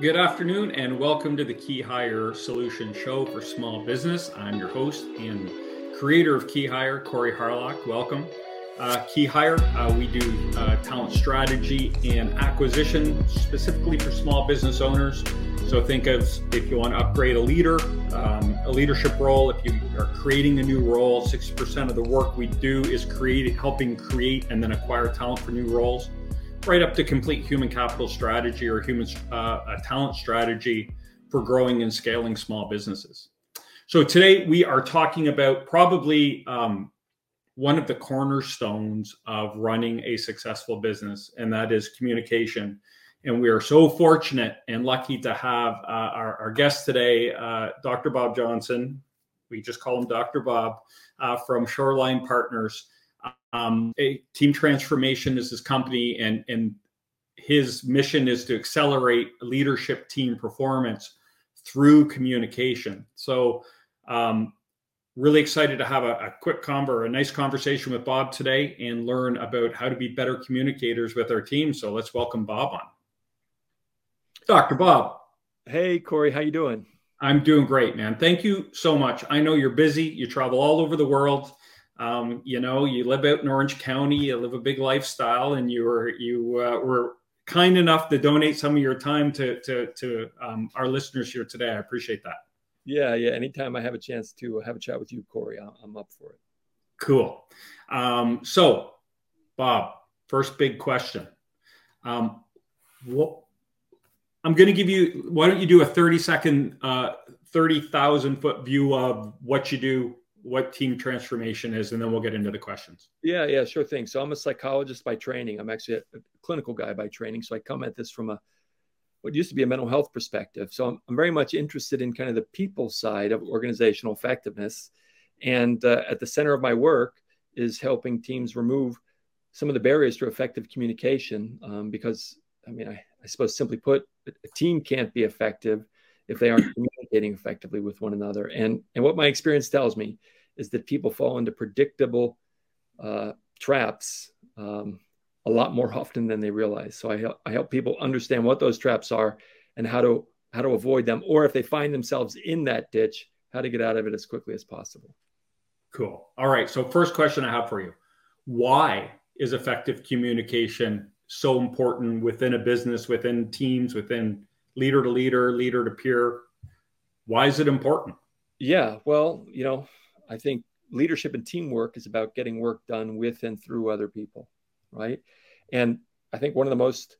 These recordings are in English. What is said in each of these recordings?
Good afternoon, and welcome to the KeyHire Solution Show for Small Business. I'm your host and creator of KeyHire, Corey Harlock. Welcome. Uh, KeyHire, uh, we do uh, talent strategy and acquisition specifically for small business owners. So think of if you want to upgrade a leader, um, a leadership role. If you are creating a new role, 60% of the work we do is creating, helping create and then acquire talent for new roles right up to complete human capital strategy or human uh, talent strategy for growing and scaling small businesses. So today we are talking about probably um, one of the cornerstones of running a successful business, and that is communication. And we are so fortunate and lucky to have uh, our, our, guest today, uh, Dr. Bob Johnson. We just call him Dr. Bob uh, from Shoreline Partners. Um, Team Transformation is his company, and and his mission is to accelerate leadership team performance through communication. So, um, really excited to have a, a quick conver, a nice conversation with Bob today, and learn about how to be better communicators with our team. So, let's welcome Bob on. Dr. Bob. Hey, Corey, how you doing? I'm doing great, man. Thank you so much. I know you're busy. You travel all over the world. Um, you know, you live out in Orange County, you live a big lifestyle, and you were you uh, were kind enough to donate some of your time to to to um, our listeners here today. I appreciate that. Yeah, yeah. Anytime I have a chance to have a chat with you, Corey, I'm up for it. Cool. Um, so, Bob, first big question. Um, what I'm going to give you. Why don't you do a 30 second, uh, 30,000 foot view of what you do what team transformation is, and then we'll get into the questions. Yeah, yeah, sure thing. So I'm a psychologist by training. I'm actually a, clinical guy by training. So I come at this from a what used to be a mental health perspective. So I'm, I'm very much interested in kind of the people side of organizational effectiveness. And uh, at the center of my work is helping teams remove some of the barriers to effective communication. Um, because, I mean, I, I suppose simply put, a team can't be effective if they aren't communicating effectively with one another. And, and what my experience tells me is that people fall into predictable uh, traps um, a lot more often than they realize. So I help, I help people understand what those traps are and how to how to avoid them, or if they find themselves in that ditch, how to get out of it as quickly as possible. Cool. All right. So first question I have for you: Why is effective communication so important within a business, within teams, within leader to leader, leader to peer? Why is it important? Yeah, well, you know, I think leadership and teamwork is about getting work done with and through other people, right? And I think one of the most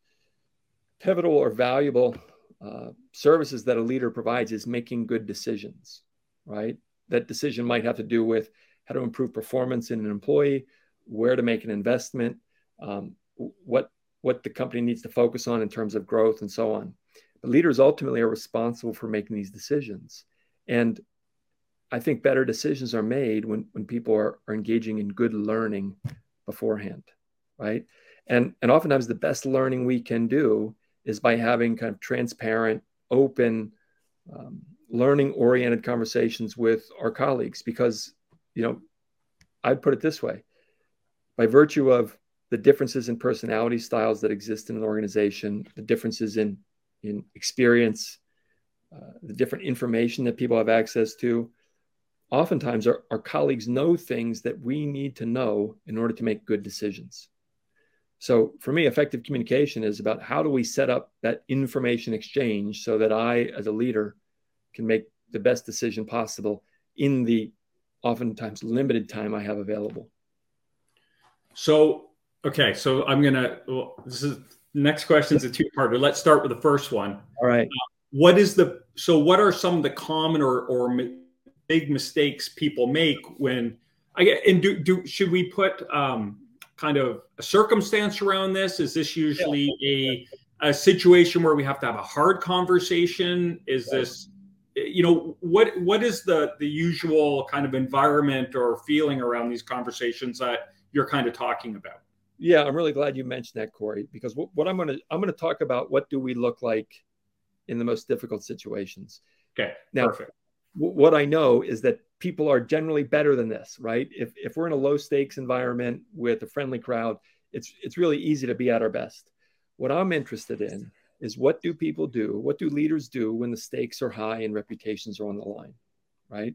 pivotal or valuable uh, services that a leader provides is making good decisions, right? That decision might have to do with how to improve performance in an employee, where to make an investment, um, what what the company needs to focus on in terms of growth, and so on. But leaders ultimately are responsible for making these decisions. And I think better decisions are made when, when people are, are engaging in good learning beforehand, right? And, and oftentimes the best learning we can do is by having kind of transparent, open, um, learning oriented conversations with our colleagues because, you know, I'd put it this way by virtue of the differences in personality styles that exist in an organization, the differences in in experience, uh, the different information that people have access to. Oftentimes, our, our colleagues know things that we need to know in order to make good decisions. So, for me, effective communication is about how do we set up that information exchange so that I, as a leader, can make the best decision possible in the oftentimes limited time I have available. So, okay, so I'm gonna. Well, this is next question is a two-parter. Let's start with the first one. All right. Uh, what is the so? What are some of the common or or big mistakes people make when I get and do do should we put um, kind of a circumstance around this? Is this usually a a situation where we have to have a hard conversation? Is this you know what what is the the usual kind of environment or feeling around these conversations that you're kind of talking about? Yeah, I'm really glad you mentioned that, Corey, because what, what I'm going to I'm going to talk about what do we look like in the most difficult situations. Okay. Now, perfect. W- what I know is that people are generally better than this, right? If if we're in a low stakes environment with a friendly crowd, it's it's really easy to be at our best. What I'm interested in is what do people do? What do leaders do when the stakes are high and reputations are on the line, right?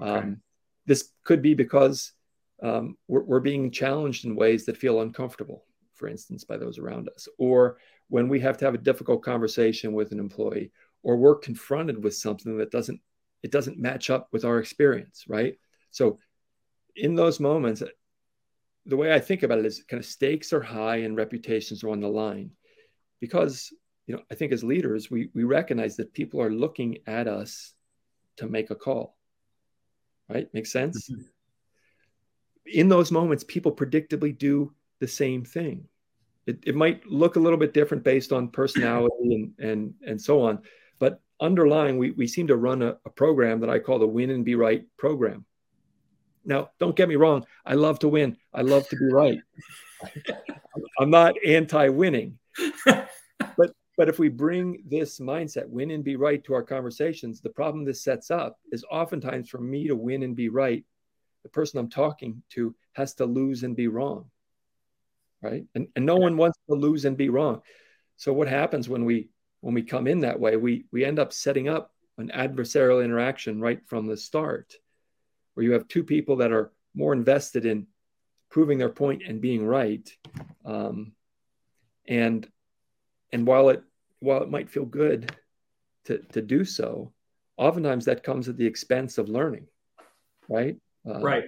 Okay. Um, this could be because um, we're, we're being challenged in ways that feel uncomfortable, for instance, by those around us, or when we have to have a difficult conversation with an employee, or we're confronted with something that doesn't it doesn't match up with our experience, right? So, in those moments, the way I think about it is kind of stakes are high and reputations are on the line, because you know I think as leaders we we recognize that people are looking at us to make a call, right? Makes sense. Mm-hmm. In those moments, people predictably do the same thing. It, it might look a little bit different based on personality and and and so on, but underlying, we, we seem to run a, a program that I call the Win and Be Right program. Now, don't get me wrong. I love to win. I love to be right. I'm not anti-winning, but but if we bring this mindset, win and be right, to our conversations, the problem this sets up is oftentimes for me to win and be right, the person I'm talking to has to lose and be wrong, right? And and no one wants to lose and be wrong. So what happens when we when we come in that way, we we end up setting up an adversarial interaction right from the start, where you have two people that are more invested in proving their point and being right, um, and and while it while it might feel good to to do so, oftentimes that comes at the expense of learning, right? Uh, right.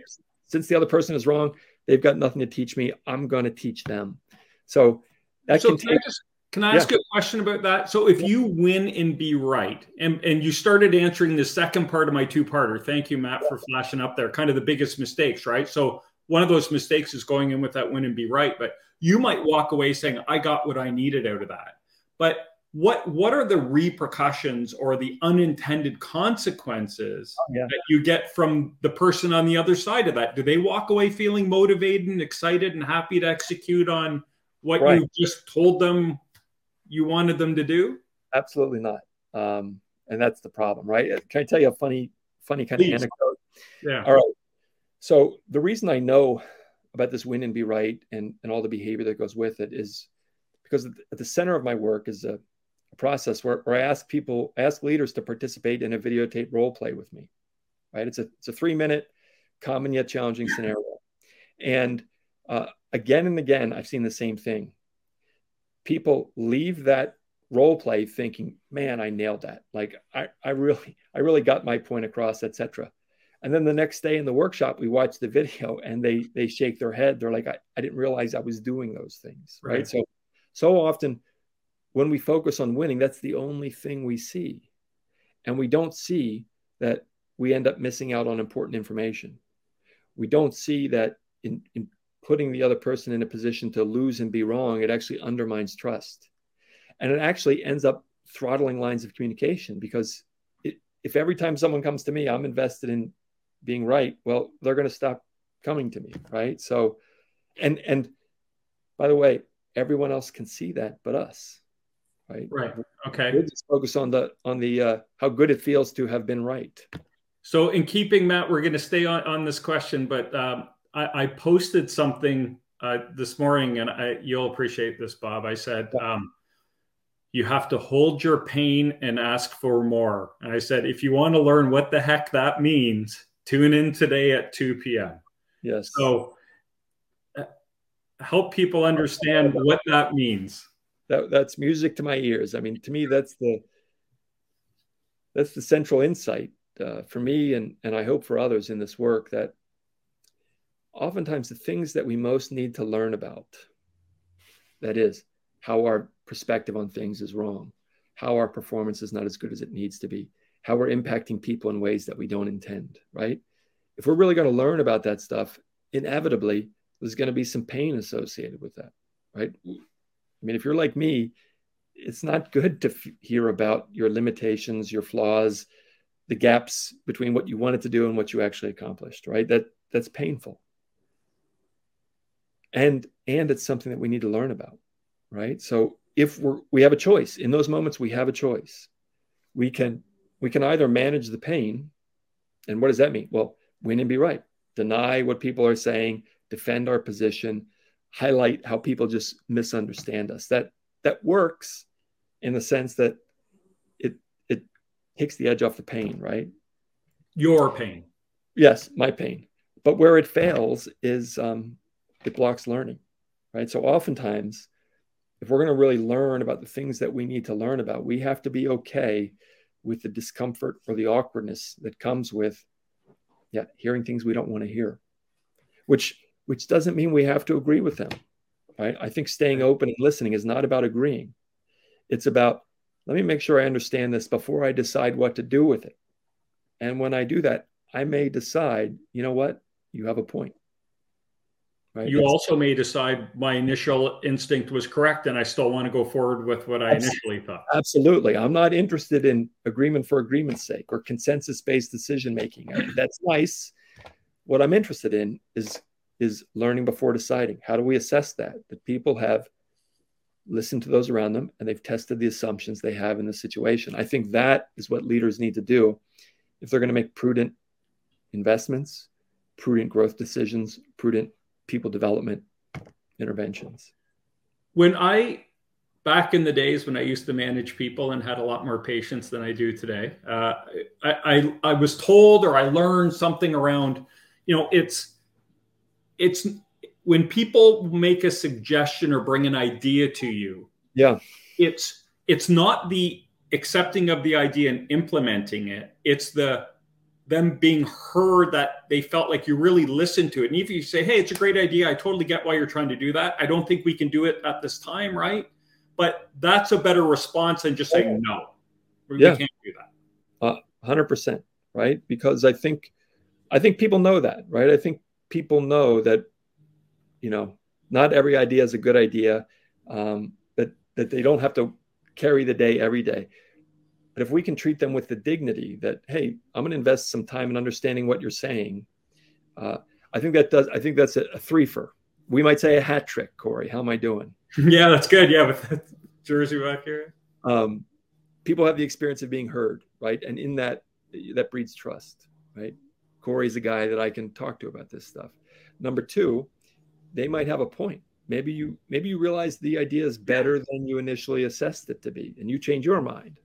Since the other person is wrong, they've got nothing to teach me. I'm going to teach them. So that so can, take. Just, can I ask a question about that? So if you win and be right, and, and you started answering the second part of my two-parter. Thank you, Matt, for flashing up there. Kind of the biggest mistakes, right? So one of those mistakes is going in with that win and be right, but you might walk away saying, I got what I needed out of that. But what what are the repercussions or the unintended consequences oh, yeah. that you get from the person on the other side of that? Do they walk away feeling motivated and excited and happy to execute on what right. you just told them you wanted them to do? Absolutely not. Um, and that's the problem, right? Uh, can I tell you a funny, funny kind Please. of anecdote? Yeah. All right. So the reason I know about this win and be right and, and all the behavior that goes with it is because at the center of my work is a, a process where, where I ask people, ask leaders to participate in a videotape role play with me. Right. It's a it's a three minute common yet challenging scenario. And uh, again and again, I've seen the same thing people leave that role play thinking, man, I nailed that. Like I, I really, I really got my point across, etc. And then the next day in the workshop, we watch the video and they they shake their head. They're like, I, I didn't realize I was doing those things. Right. right. So so often when we focus on winning, that's the only thing we see. And we don't see that we end up missing out on important information. We don't see that in, in putting the other person in a position to lose and be wrong, it actually undermines trust. And it actually ends up throttling lines of communication because it, if every time someone comes to me, I'm invested in being right, well, they're going to stop coming to me, right? So, and and by the way, everyone else can see that, but us, right? Right. Okay. we just focus on the on the uh, how good it feels to have been right. So, in keeping Matt, we're going to stay on on this question, but um, I, I posted something uh, this morning, and I, you'll appreciate this, Bob. I said, um, you have to hold your pain and ask for more. And I said, if you want to learn what the heck that means, tune in today at 2 p.m. Yes. So uh, help people understand what that means. That, that's music to my ears. I mean, to me, that's the that's the central insight uh, for me, and and I hope for others in this work that oftentimes the things that we most need to learn about that is how our perspective on things is wrong how our performance is not as good as it needs to be how we're impacting people in ways that we don't intend right if we're really going to learn about that stuff inevitably there's going to be some pain associated with that right i mean if you're like me it's not good to f- hear about your limitations your flaws the gaps between what you wanted to do and what you actually accomplished right? That that's painful. And and it's something that we need to learn about right? So if we're we have a choice in those moments we have a choice. We can we can either manage the pain and what does that mean? Well win and be right. Deny what people are saying defend our position highlight how people just misunderstand us that that works in the sense that it it takes the edge off the pain, right? Your pain. Yes, my pain. But where it fails is um, it blocks learning, right? So oftentimes, if we're going to really learn about the things that we need to learn about, we have to be okay with the discomfort or the awkwardness that comes with, yeah, hearing things we don't want to hear, which which doesn't mean we have to agree with them, right? I think staying open and listening is not about agreeing. It's about let me make sure I understand this before I decide what to do with it. And when I do that, I may decide, you know what, you have a point. Right? You also may decide my initial instinct was correct and I still want to go forward with what I initially thought. Absolutely. I'm not interested in agreement for agreement's sake or consensus based decision making. That's nice. What I'm interested in is is learning before deciding. How do we assess that? That people have listened to those around them and they've tested the assumptions they have in the situation. I think that is what leaders need to do if they're going to make prudent investments, prudent growth decisions, prudent people development interventions. When I back in the days when I used to manage people and had a lot more patience than I do today, uh, I, I, I was told or I learned something around, you know, it's it's when people make a suggestion or bring an idea to you. Yeah, it's it's not the accepting of the idea and implementing it. It's the them being heard that they felt like you really listened to it. And if you say, hey, it's a great idea, I totally get why you're trying to do that. I don't think we can do it at this time, right? But that's a better response than just saying no. We yeah. can't do that. Uh, 100%, right? Because I think I think people know that, right? I think people know that you know, not every idea is a good idea. Um, that that they don't have to carry the day every day. But if we can treat them with the dignity that, hey, I'm going to invest some time in understanding what you're saying, uh, I think that does. I think that's a, a threefer. We might say a hat trick, Corey. How am I doing? yeah, that's good. Yeah, with that Jersey back here. Um, people have the experience of being heard, right? And in that, that breeds trust, right? Corey's a guy that I can talk to about this stuff. Number two, they might have a point. Maybe you maybe you realize the idea is better than you initially assessed it to be, and you change your mind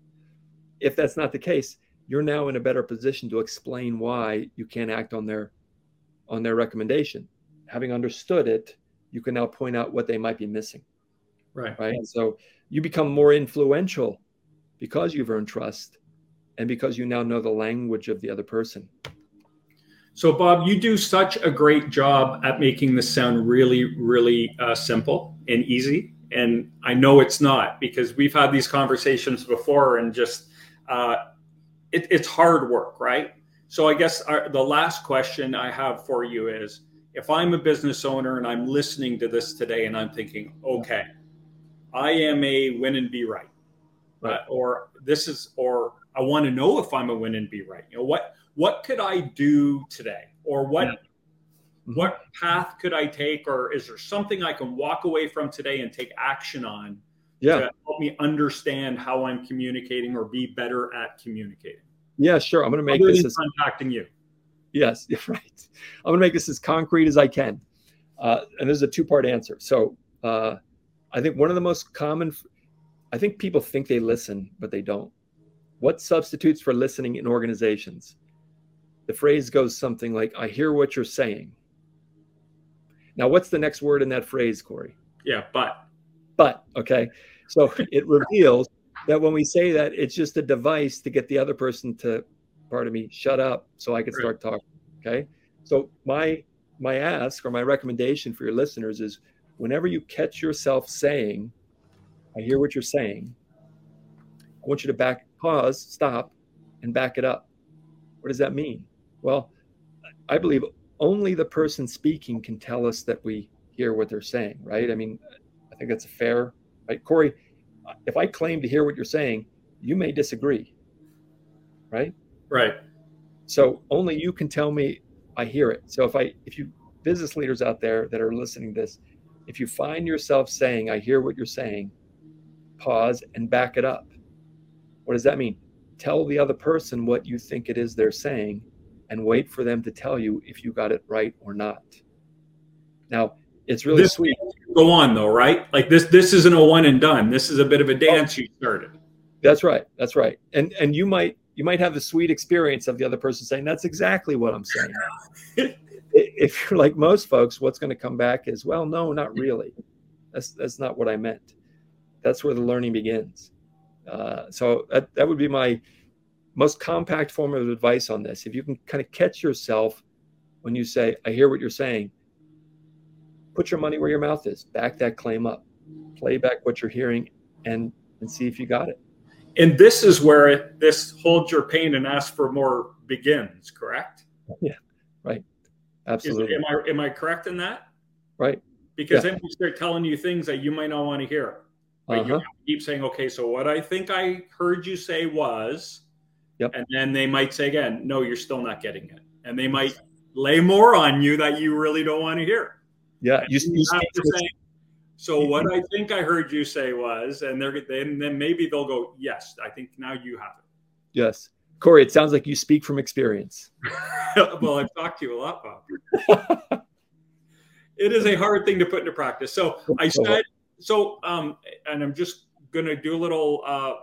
if that's not the case, you're now in a better position to explain why you can't act on their on their recommendation. Having understood it, you can now point out what they might be missing. Right. Right. And so you become more influential because you've earned trust and because you now know the language of the other person. So, Bob, you do such a great job at making this sound really, really uh, simple and easy. And I know it's not because we've had these conversations before and just uh, it, it's hard work, right? So I guess our, the last question I have for you is if I'm a business owner and I'm listening to this today and I'm thinking, okay, I am a win and be right, right. Uh, or this is, or I want to know if I'm a win and be right. You know what? What could I do today, or what? Yeah. What path could I take, or is there something I can walk away from today and take action on yeah. to help me understand how I'm communicating or be better at communicating? Yeah, sure. I'm going to make Other this as contacting you. Yes, right. I'm going to make this as concrete as I can. Uh, and is a two part answer. So uh, I think one of the most common, I think people think they listen, but they don't. What substitutes for listening in organizations? The phrase goes something like, I hear what you're saying. Now, what's the next word in that phrase, Corey? Yeah, but. But, okay. So it reveals that when we say that, it's just a device to get the other person to, pardon me, shut up so I can start talking. Okay. So my my ask or my recommendation for your listeners is whenever you catch yourself saying, I hear what you're saying, I want you to back, pause, stop, and back it up. What does that mean? Well, I believe only the person speaking can tell us that we hear what they're saying, right? I mean, I think that's a fair right? Corey, if I claim to hear what you're saying, you may disagree, right? Right. So only you can tell me I hear it. So if I, if you business leaders out there that are listening to this, if you find yourself saying, I hear what you're saying, pause and back it up. What does that mean? Tell the other person what you think it is they're saying and wait for them to tell you if you got it right or not. Now, it's really this sweet. go on though, right? Like this this isn't a one and done. This is a bit of a dance you started. That's right. That's right. And and you might you might have the sweet experience of the other person saying that's exactly what I'm saying. if you're like most folks, what's going to come back is, well, no, not really. That's that's not what I meant. That's where the learning begins. Uh, so that, that would be my most compact form of advice on this. If you can kind of catch yourself when you say, I hear what you're saying, put your money where your mouth is, back that claim up, play back what you're hearing, and and see if you got it. And this is where it, this hold your pain and ask for more begins, correct? Yeah, right. Absolutely. Is, am I am I correct in that? Right. Because yeah. then we start telling you things that you might not want to hear. Right? Uh-huh. You keep saying, okay, so what I think I heard you say was, Yep. And then they might say again, no, you're still not getting it. And they might lay more on you that you really don't want to hear. Yeah. You, you, say, so what I think I heard you say was, and they're then then maybe they'll go, yes, I think now you have it. Yes. Corey, it sounds like you speak from experience. well, I've talked to you a lot, Bob. it is a hard thing to put into practice. So I said, so, um, and I'm just going to do a little uh,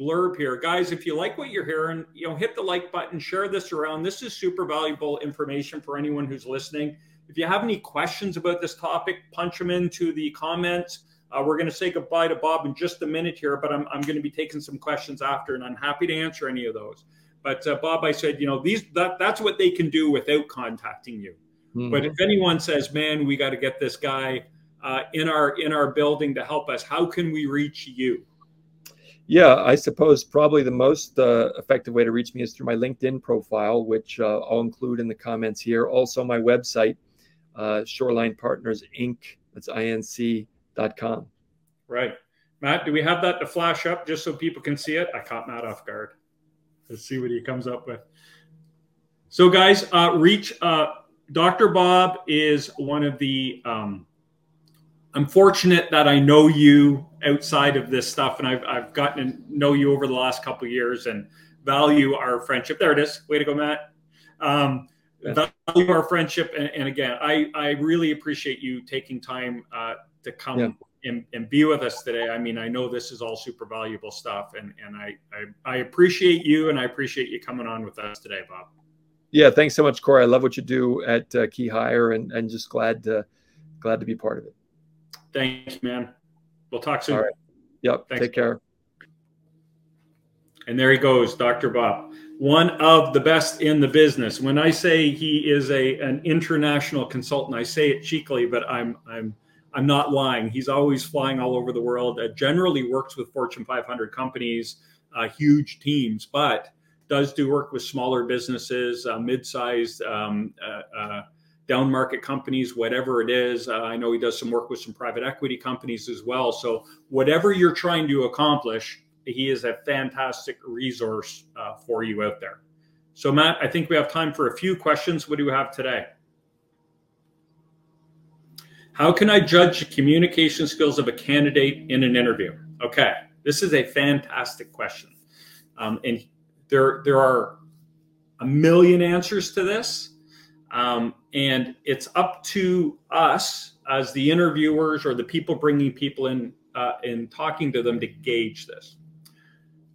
blurb here. Guys, if you like what you're hearing, you know, hit the like button, share this around. This is super valuable information for anyone who's listening. If you have any questions about this topic, punch them into the comments. Uh, we're going to say goodbye to Bob in just a minute here, but I'm, I'm going to be taking some questions after, and I'm happy to answer any of those. But uh, Bob, I said, you know, these that that's what they can do without contacting you. Mm-hmm. But if anyone says, "Man, we got to get this guy uh, in our in our building to help us," how can we reach you? Yeah, I suppose probably the most uh, effective way to reach me is through my LinkedIn profile, which uh, I'll include in the comments here. Also, my website, uh, Shoreline Partners Inc. That's inc.com. Right. Matt, do we have that to flash up just so people can see it? I caught Matt off guard. Let's see what he comes up with. So, guys, uh, reach uh, Dr. Bob is one of the um, I'm fortunate that I know you outside of this stuff, and I've I've gotten to know you over the last couple years and value our friendship. There it is. Way to go, Matt. Um, value our friendship, and, and, again, I I really appreciate you taking time uh, to come. Yeah. And, and, be with us today. I mean, I know this is all super valuable stuff, and and I, I I appreciate you, and I appreciate you coming on with us today, Bob. Yeah, thanks so much, Corey. I love what you do at uh, KeyHire, and and just glad to glad to be part of it. Thank you, man. We'll talk soon. All right. Yep. Thanks. Take care. And there he goes, Dr. Bob, one of the best in the business. When I say he is a an international consultant, I say it cheekily, but I'm I'm I'm not lying. He's always flying all over the world. Uh, generally works with Fortune 500 companies, uh, huge teams, but does do work with smaller businesses, uh, mid-sized um, uh, uh, down market companies, whatever it is. Uh, I know he does some work with some private equity companies as well. So, whatever you're trying to accomplish, he is a fantastic resource uh, for you out there. So, Matt, I think we have time for a few questions. What do you have today? How can I judge the communication skills of a candidate in an interview? Okay, this is a fantastic question. Um, and there, there are a million answers to this. Um, and it's up to us as the interviewers or the people bringing people in uh, and talking to them to gauge this.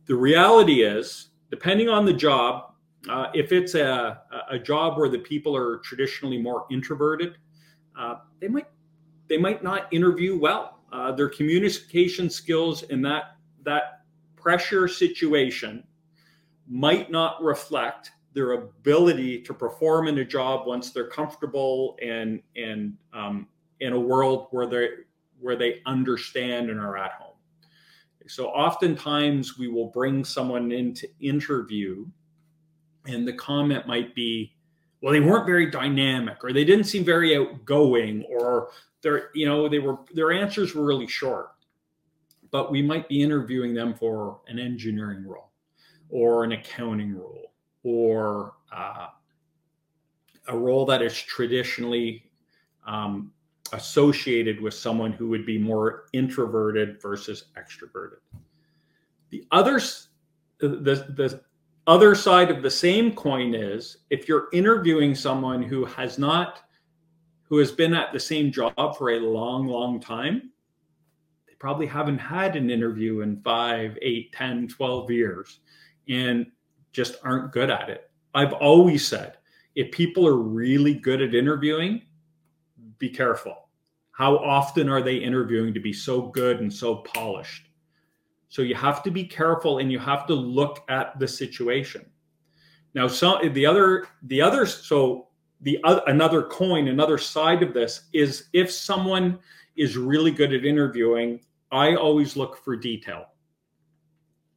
The reality is, depending on the job, uh, if it's a, a job where the people are traditionally more introverted, uh, they might they might not interview well. Uh, their communication skills in that that pressure situation might not reflect their ability to perform in a job once they're comfortable and and um, in a world where they where they understand and are at home. So oftentimes we will bring someone in to interview, and the comment might be, "Well, they weren't very dynamic, or they didn't seem very outgoing, or their you know they were their answers were really short." But we might be interviewing them for an engineering role or an accounting role or uh, a role that is traditionally um, associated with someone who would be more introverted versus extroverted. The others, the, the other side of the same coin is if you're interviewing someone who has not who has been at the same job for a long, long time, they probably haven't had an interview in five, eight, 10, 12 years and just aren't good at it. I've always said if people are really good at interviewing, be careful. How often are they interviewing to be so good and so polished? So you have to be careful and you have to look at the situation. Now, so the other, the other, so the other another coin, another side of this is if someone is really good at interviewing, I always look for detail.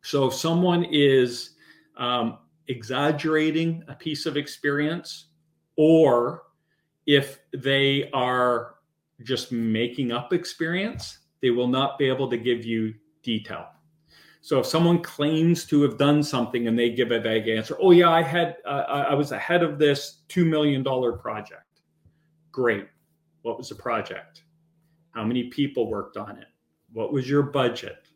So if someone is um, exaggerating a piece of experience, or if they are just making up experience, they will not be able to give you detail. So if someone claims to have done something and they give a vague answer, oh yeah, I had uh, I was ahead of this two million dollar project. Great. What was the project? How many people worked on it? What was your budget?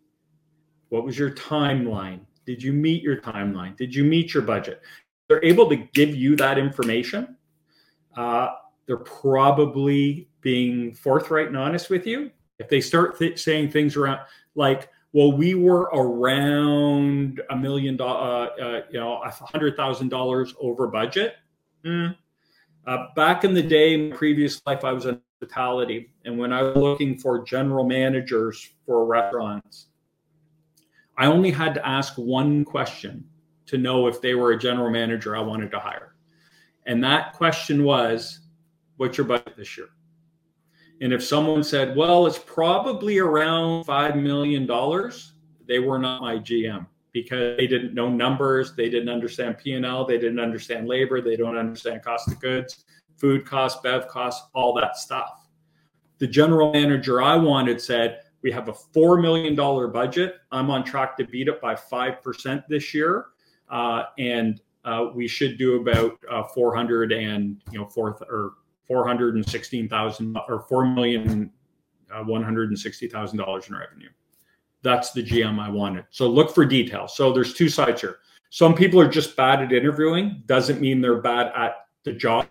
What was your timeline? Did you meet your timeline? Did you meet your budget? They're able to give you that information. Uh, they're probably being forthright and honest with you. If they start th- saying things around like, well, we were around a million dollars, uh, uh, you know, a hundred thousand dollars over budget. Mm. Uh, back in the day, in previous life, I was in hospitality, and when I was looking for general managers for restaurants, I only had to ask one question to know if they were a general manager I wanted to hire. And that question was, What's your budget this year? And if someone said, Well, it's probably around $5 million, they were not my GM because they didn't know numbers, they didn't understand P&L, they didn't understand labor, they don't understand cost of goods, food costs, bev costs, all that stuff. The general manager I wanted said, we have a $4 million budget. I'm on track to beat it by 5% this year. Uh, and uh, we should do about uh, 400 and, you know, fourth or 416,000 or 4 million, uh, $160,000 in revenue. That's the GM I wanted. So look for details. So there's two sides here. Some people are just bad at interviewing, doesn't mean they're bad at the job.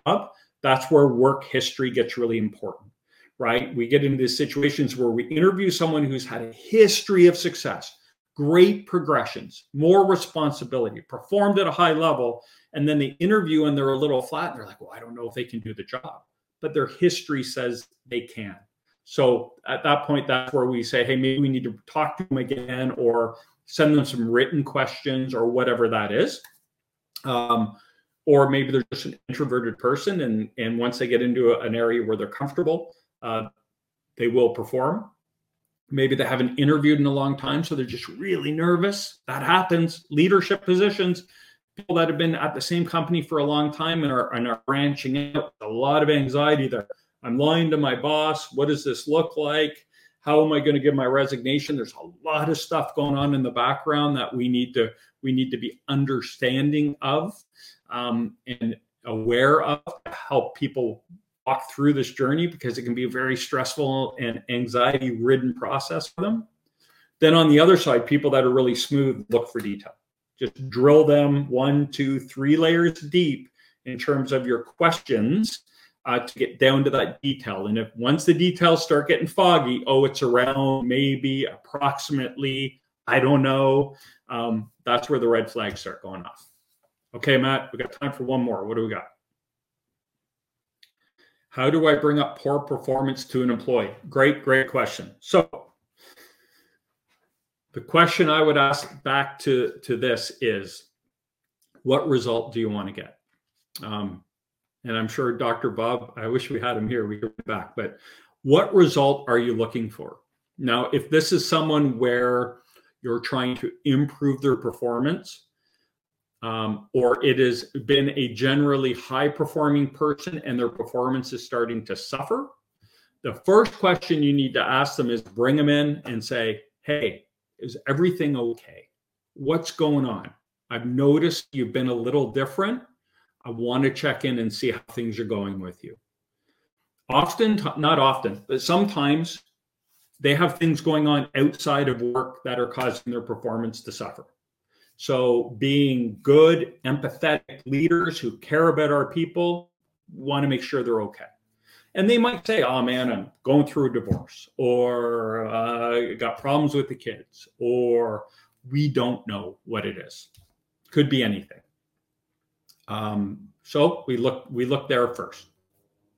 That's where work history gets really important right? We get into these situations where we interview someone who's had a history of success, great progressions, more responsibility, performed at a high level, and then they interview and they're a little flat. And they're like, well, I don't know if they can do the job, but their history says they can. So at that point, that's where we say, hey, maybe we need to talk to them again or send them some written questions or whatever that is. Um, or maybe they're just an introverted person and and once they get into a, an area where they're comfortable uh, they will perform. Maybe they haven't interviewed in a long time, so they're just really nervous. That happens. Leadership positions, people that have been at the same company for a long time and are, and are branching out, a lot of anxiety there. I'm lying to my boss. What does this look like? How am I going to give my resignation? There's a lot of stuff going on in the background that we need to we need to be understanding of um, and aware of to help people walk through this journey because it can be a very stressful and anxiety ridden process for them. Then on the other side, people that are really smooth look for detail. Just drill them one, two, three layers deep in terms of your questions uh, to get down to that detail. And if once the details start getting foggy, oh, it's around maybe approximately, I don't know, um, that's where the red flags start going off. Okay, Matt, we got time for one more. What do we got? How do I bring up poor performance to an employee? Great, great question. So the question I would ask back to, to this is what result do you want to get? Um, and I'm sure Dr. Bob, I wish we had him here, we could back, but what result are you looking for? Now, if this is someone where you're trying to improve their performance, um, or it has been a generally high performing person and their performance is starting to suffer, the first question you need to ask them is bring them in and say, Hey, is everything okay? What's going on? I've noticed you've been a little different. I want to check in and see how things are going with you. Often, not often, but sometimes they have things going on outside of work that are causing their performance to suffer. So, being good, empathetic leaders who care about our people want to make sure they're okay. And they might say, oh man, I'm going through a divorce, or uh, got problems with the kids, or we don't know what it is. Could be anything. Um, so we look we look there first.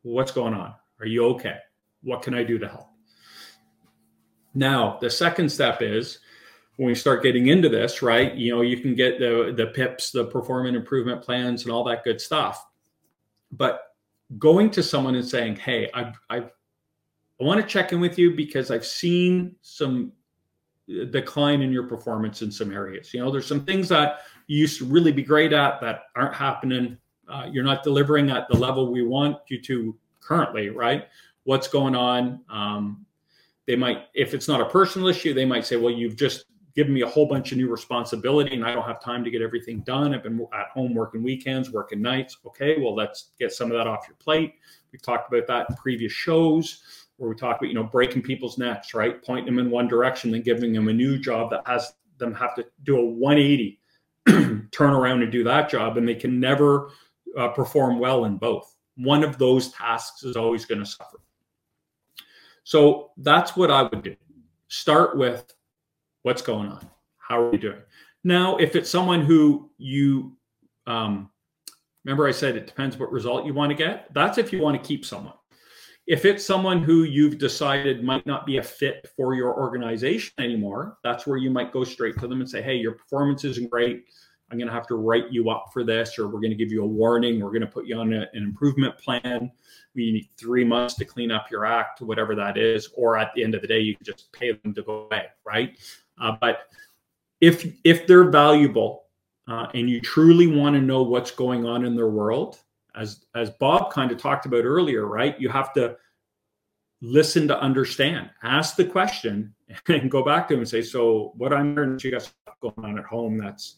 What's going on? Are you okay? What can I do to help? Now, the second step is when we start getting into this, right? You know, you can get the the PIPs, the performance improvement plans, and all that good stuff. But going to someone and saying, "Hey, I I I want to check in with you because I've seen some decline in your performance in some areas. You know, there's some things that you used to really be great at that aren't happening. Uh, you're not delivering at the level we want you to currently, right? What's going on? Um, they might, if it's not a personal issue, they might say, well, you've just given me a whole bunch of new responsibility and I don't have time to get everything done. I've been at home working weekends, working nights. Okay, well, let's get some of that off your plate. We've talked about that in previous shows where we talk about, you know, breaking people's necks, right? Pointing them in one direction, then giving them a new job that has them have to do a 180 turn around and do that job. And they can never uh, perform well in both. One of those tasks is always going to suffer. So that's what I would do. Start with what's going on? How are you doing? Now, if it's someone who you um, remember, I said it depends what result you want to get. That's if you want to keep someone. If it's someone who you've decided might not be a fit for your organization anymore, that's where you might go straight to them and say, Hey, your performance isn't great. I'm going to have to write you up for this, or we're going to give you a warning. We're going to put you on a, an improvement plan. We need three months to clean up your act, whatever that is. Or at the end of the day, you just pay them to go away, right? Uh, but if if they're valuable uh, and you truly want to know what's going on in their world, as as Bob kind of talked about earlier, right? You have to listen to understand, ask the question, and go back to them and say, "So, what I'm hearing you got going on at home. That's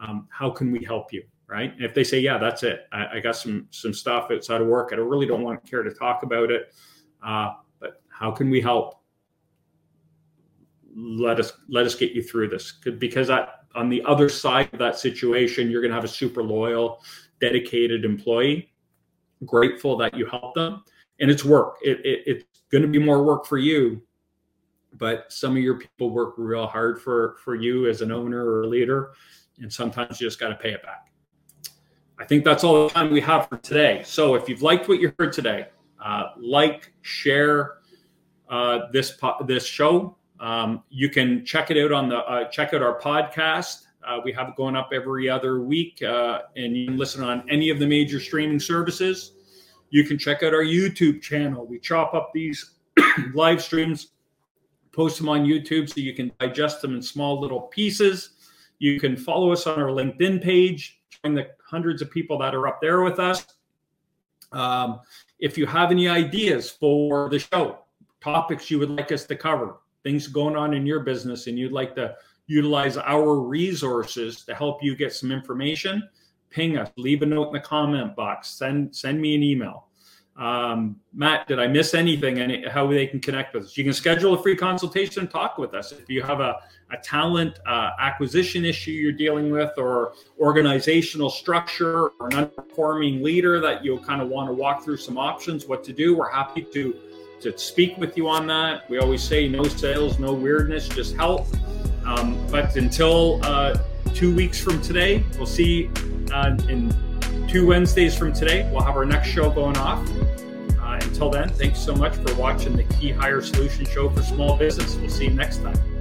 um, how can we help you?" Right? And if they say, "Yeah, that's it. I, I, got some some stuff outside of work. I really don't want to care to talk about it, uh, but how can we help?" Let us let us get you through this because on the other side of that situation, you're going to have a super loyal dedicated employee, grateful that you help them. And it's work. It, it, it's going to be more work for you, but some of your people work real hard for, for you as an owner or a leader. And sometimes you just got to pay it back. I think that's all the time we have for today. So if you've liked what you heard today, uh, like, share uh, this po- this show. Um, you can check it out on the uh, check out our podcast uh, we have it going up every other week, uh, and you can listen on any of the major streaming services. You can check out our YouTube channel. We chop up these live streams, post them on YouTube so you can digest them in small little pieces. You can follow us on our LinkedIn page, join the hundreds of people that are up there with us. Um, if you have any ideas for the show, topics you would like us to cover, things going on in your business, and you'd like to utilize our resources to help you get some information, ping us, leave a note in the comment box, send send me an email. Um, Matt, did I miss anything and how they can connect with us? You can schedule a free consultation and talk with us. If you have a, a talent uh, acquisition issue you're dealing with, or organizational structure, or an underperforming leader that you'll kind of want to walk through some options, what to do, we're happy to, to speak with you on that. We always say no sales, no weirdness, just help. Um, but until uh, two weeks from today, we'll see uh, in two Wednesdays from today, we'll have our next show going off. Uh, until then, thanks so much for watching the KeyHire Solution Show for Small Business. We'll see you next time.